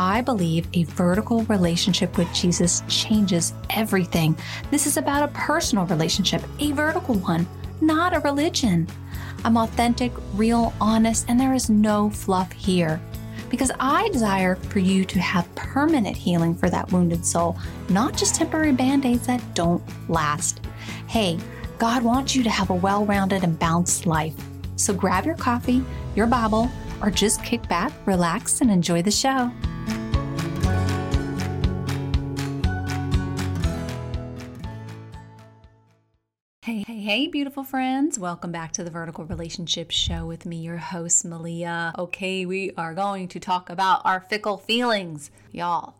I believe a vertical relationship with Jesus changes everything. This is about a personal relationship, a vertical one, not a religion. I'm authentic, real, honest, and there is no fluff here because I desire for you to have permanent healing for that wounded soul, not just temporary band aids that don't last. Hey, God wants you to have a well rounded and balanced life. So grab your coffee, your Bible, or just kick back, relax, and enjoy the show. Hey, hey, hey, beautiful friends. Welcome back to the Vertical Relationship Show with me, your host, Melia. Okay, we are going to talk about our fickle feelings. Y'all,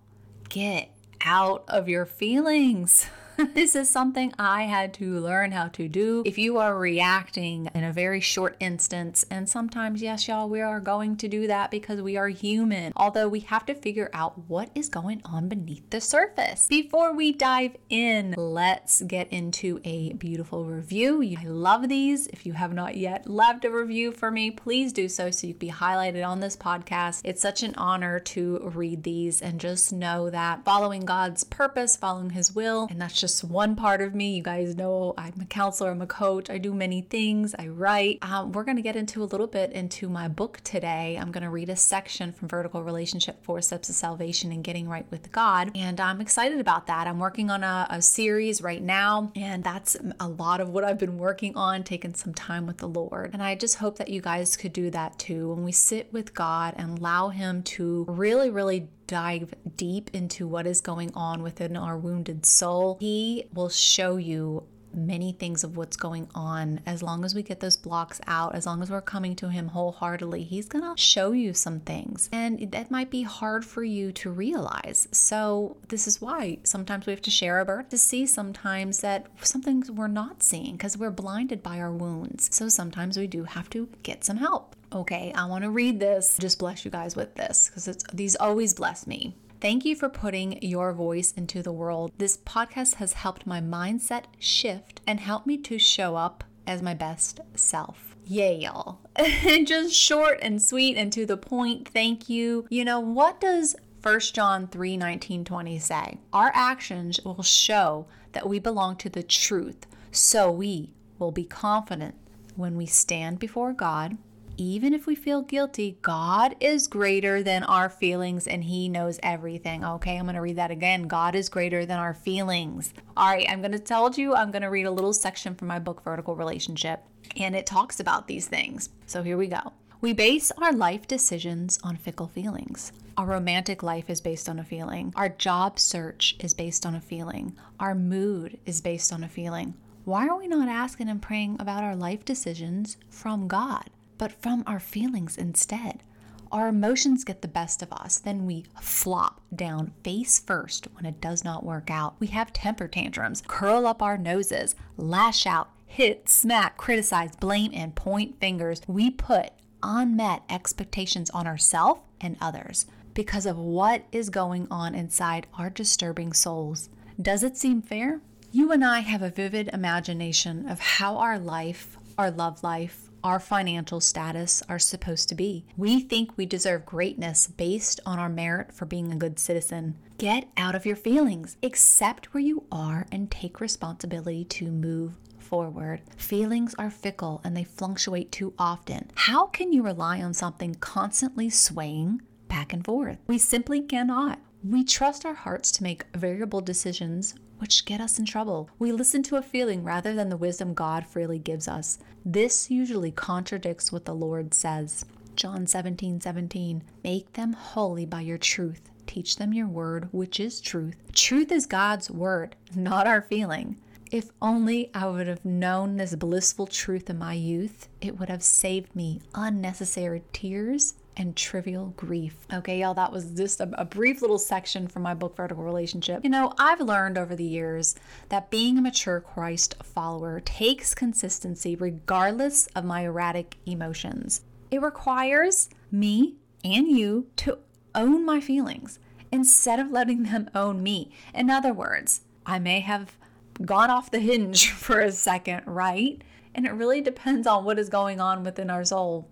get out of your feelings. this is something I had to learn how to do. If you are reacting in a very short instance, and sometimes, yes, y'all, we are going to do that because we are human, although we have to figure out what is going on beneath the surface. Before we dive in, let's get into a beautiful review. I love these. If you have not yet left a review for me, please do so so you can be highlighted on this podcast. It's such an honor to read these and just know that following God's purpose, following His will, and that's just just one part of me. You guys know I'm a counselor, I'm a coach, I do many things, I write. Um, we're going to get into a little bit into my book today. I'm going to read a section from Vertical Relationship Four Steps of Salvation and Getting Right with God. And I'm excited about that. I'm working on a, a series right now, and that's a lot of what I've been working on, taking some time with the Lord. And I just hope that you guys could do that too. When we sit with God and allow Him to really, really dive deep into what is going on within our wounded soul, He will show you many things of what's going on. As long as we get those blocks out, as long as we're coming to Him wholeheartedly, He's going to show you some things. And that might be hard for you to realize. So, this is why sometimes we have to share a birth to see sometimes that some things we're not seeing because we're blinded by our wounds. So, sometimes we do have to get some help. Okay, I want to read this. Just bless you guys with this because these always bless me. Thank you for putting your voice into the world. This podcast has helped my mindset shift and helped me to show up as my best self. Yay, y'all. Just short and sweet and to the point. Thank you. You know, what does 1 John 3 19 20 say? Our actions will show that we belong to the truth, so we will be confident when we stand before God even if we feel guilty, God is greater than our feelings and He knows everything. Okay, I'm going to read that again. God is greater than our feelings. All right, I'm going to tell you, I'm going to read a little section from my book, Vertical Relationship, and it talks about these things. So here we go. We base our life decisions on fickle feelings. Our romantic life is based on a feeling. Our job search is based on a feeling. Our mood is based on a feeling. Why are we not asking and praying about our life decisions from God? But from our feelings instead. Our emotions get the best of us, then we flop down face first when it does not work out. We have temper tantrums, curl up our noses, lash out, hit, smack, criticize, blame, and point fingers. We put unmet expectations on ourselves and others because of what is going on inside our disturbing souls. Does it seem fair? You and I have a vivid imagination of how our life, our love life, our financial status are supposed to be. We think we deserve greatness based on our merit for being a good citizen. Get out of your feelings, accept where you are, and take responsibility to move forward. Feelings are fickle and they fluctuate too often. How can you rely on something constantly swaying back and forth? We simply cannot. We trust our hearts to make variable decisions which get us in trouble. We listen to a feeling rather than the wisdom God freely gives us. This usually contradicts what the Lord says. John 17 17. Make them holy by your truth. Teach them your word, which is truth. Truth is God's word, not our feeling. If only I would have known this blissful truth in my youth, it would have saved me unnecessary tears and trivial grief. Okay, y'all, that was just a, a, brief little section from my book, Vertical Relationship. You know, I've learned over the years that being a mature Christ follower takes consistency regardless of my erratic emotions. It requires me and you to own my feelings instead of letting them own me. In other words, I may have gone off the hinge for a second, right? And it really depends on what is going on within our soul.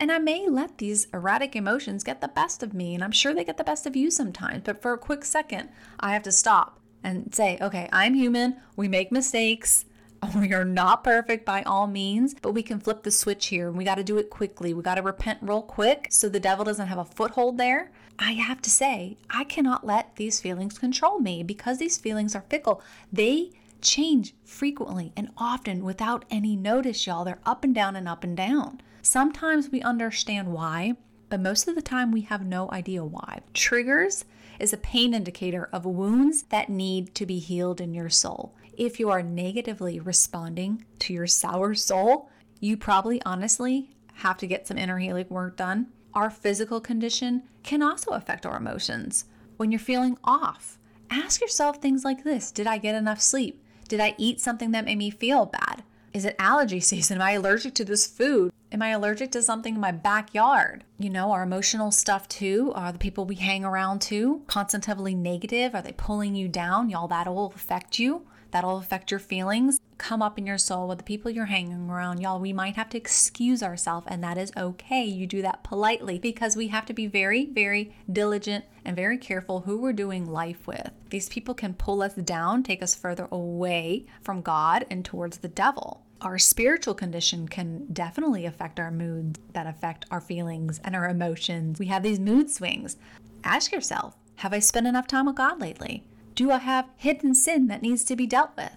And I may let these erratic emotions get the best of me, and I'm sure they get the best of you sometimes. But for a quick second, I have to stop and say, okay, I'm human. We make mistakes. We are not perfect by all means, but we can flip the switch here we got to do it quickly. We got to repent real quick so the devil doesn't have a foothold there. I have to say, I cannot let these feelings control me because these feelings are fickle. They change frequently and often without any notice, y'all. They're up and down and up and down. Sometimes we understand why, but most of the time we have no idea why. Triggers is a pain indicator of wounds that need to be healed in your soul. If you are negatively responding to your sour soul, you probably honestly have to get some inner healing work done. Our physical condition can also affect our emotions. When you're feeling off, ask yourself things like this Did I get enough sleep? Did I eat something that made me feel bad? Is it allergy season? Am I allergic to this food? Am I allergic to something in my backyard? You know, our emotional stuff too. Are the people we hang around to constantly negative? Are they pulling you down? Y'all, that'll affect you. That'll affect your feelings. Come up in your soul with the people you're hanging around. Y'all, we might have to excuse ourselves, and that is okay. You do that politely because we have to be very, very diligent and very careful who we're doing life with. These people can pull us down, take us further away from God and towards the devil our spiritual condition can definitely affect our moods that affect our feelings and our emotions. We have these mood swings. Ask yourself Have I spent enough time with God lately? Do I have hidden sin that needs to be dealt with?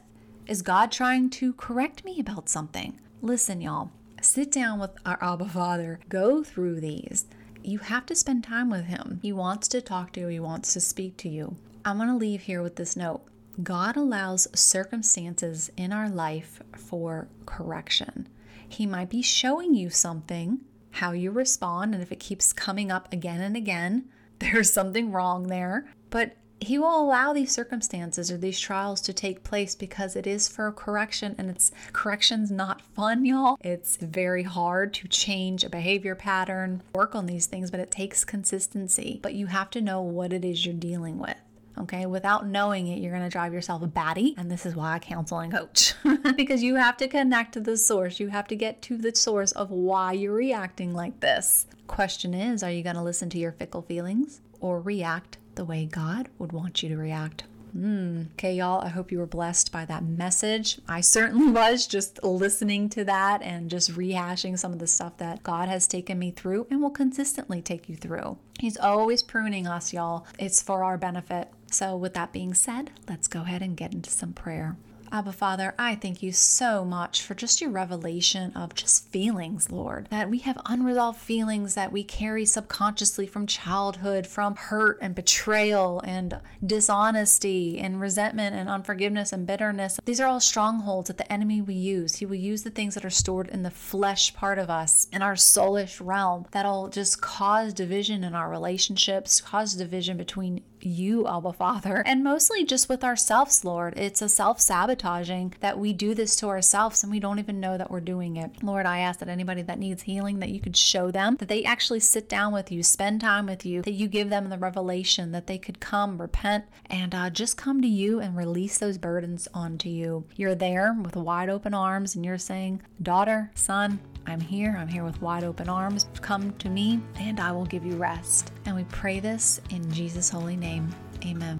Is God trying to correct me about something? Listen, y'all, sit down with our Abba Father, go through these. You have to spend time with Him. He wants to talk to you, He wants to speak to you. I'm to leave here with this note. God allows circumstances in our life for correction. He might be showing you something, how you respond, and if it keeps coming up again and again, there's something wrong there. But he will allow these circumstances or these trials to take place because it is for correction and it's correction's not fun y'all it's very hard to change a behavior pattern work on these things but it takes consistency but you have to know what it is you're dealing with Okay, without knowing it, you're going to drive yourself a batty. And this is why I counsel and coach because you have to connect to the source. You have to get to the source of why you're reacting like this. Question is are you going to listen to your fickle feelings or react the way God would want you to react? Mm. Okay, y'all, I hope you were blessed by that message. I certainly was just listening to that and just rehashing some of the stuff that God has taken me through and will consistently take you through. He's always pruning us, y'all. It's for our benefit. So, with that being said, let's go ahead and get into some prayer. Abba Father, I thank you so much for just your revelation of just feelings, Lord. That we have unresolved feelings that we carry subconsciously from childhood, from hurt and betrayal and dishonesty and resentment and unforgiveness and bitterness. These are all strongholds that the enemy will use. He will use the things that are stored in the flesh part of us, in our soulish realm, that'll just cause division in our relationships, cause division between you, Abba Father, and mostly just with ourselves, Lord. It's a self sabotaging that we do this to ourselves and we don't even know that we're doing it. Lord, I ask that anybody that needs healing, that you could show them, that they actually sit down with you, spend time with you, that you give them the revelation, that they could come, repent, and uh, just come to you and release those burdens onto you. You're there with wide open arms and you're saying, Daughter, son, I'm here. I'm here with wide open arms. Come to me, and I will give you rest. And we pray this in Jesus' holy name. Amen.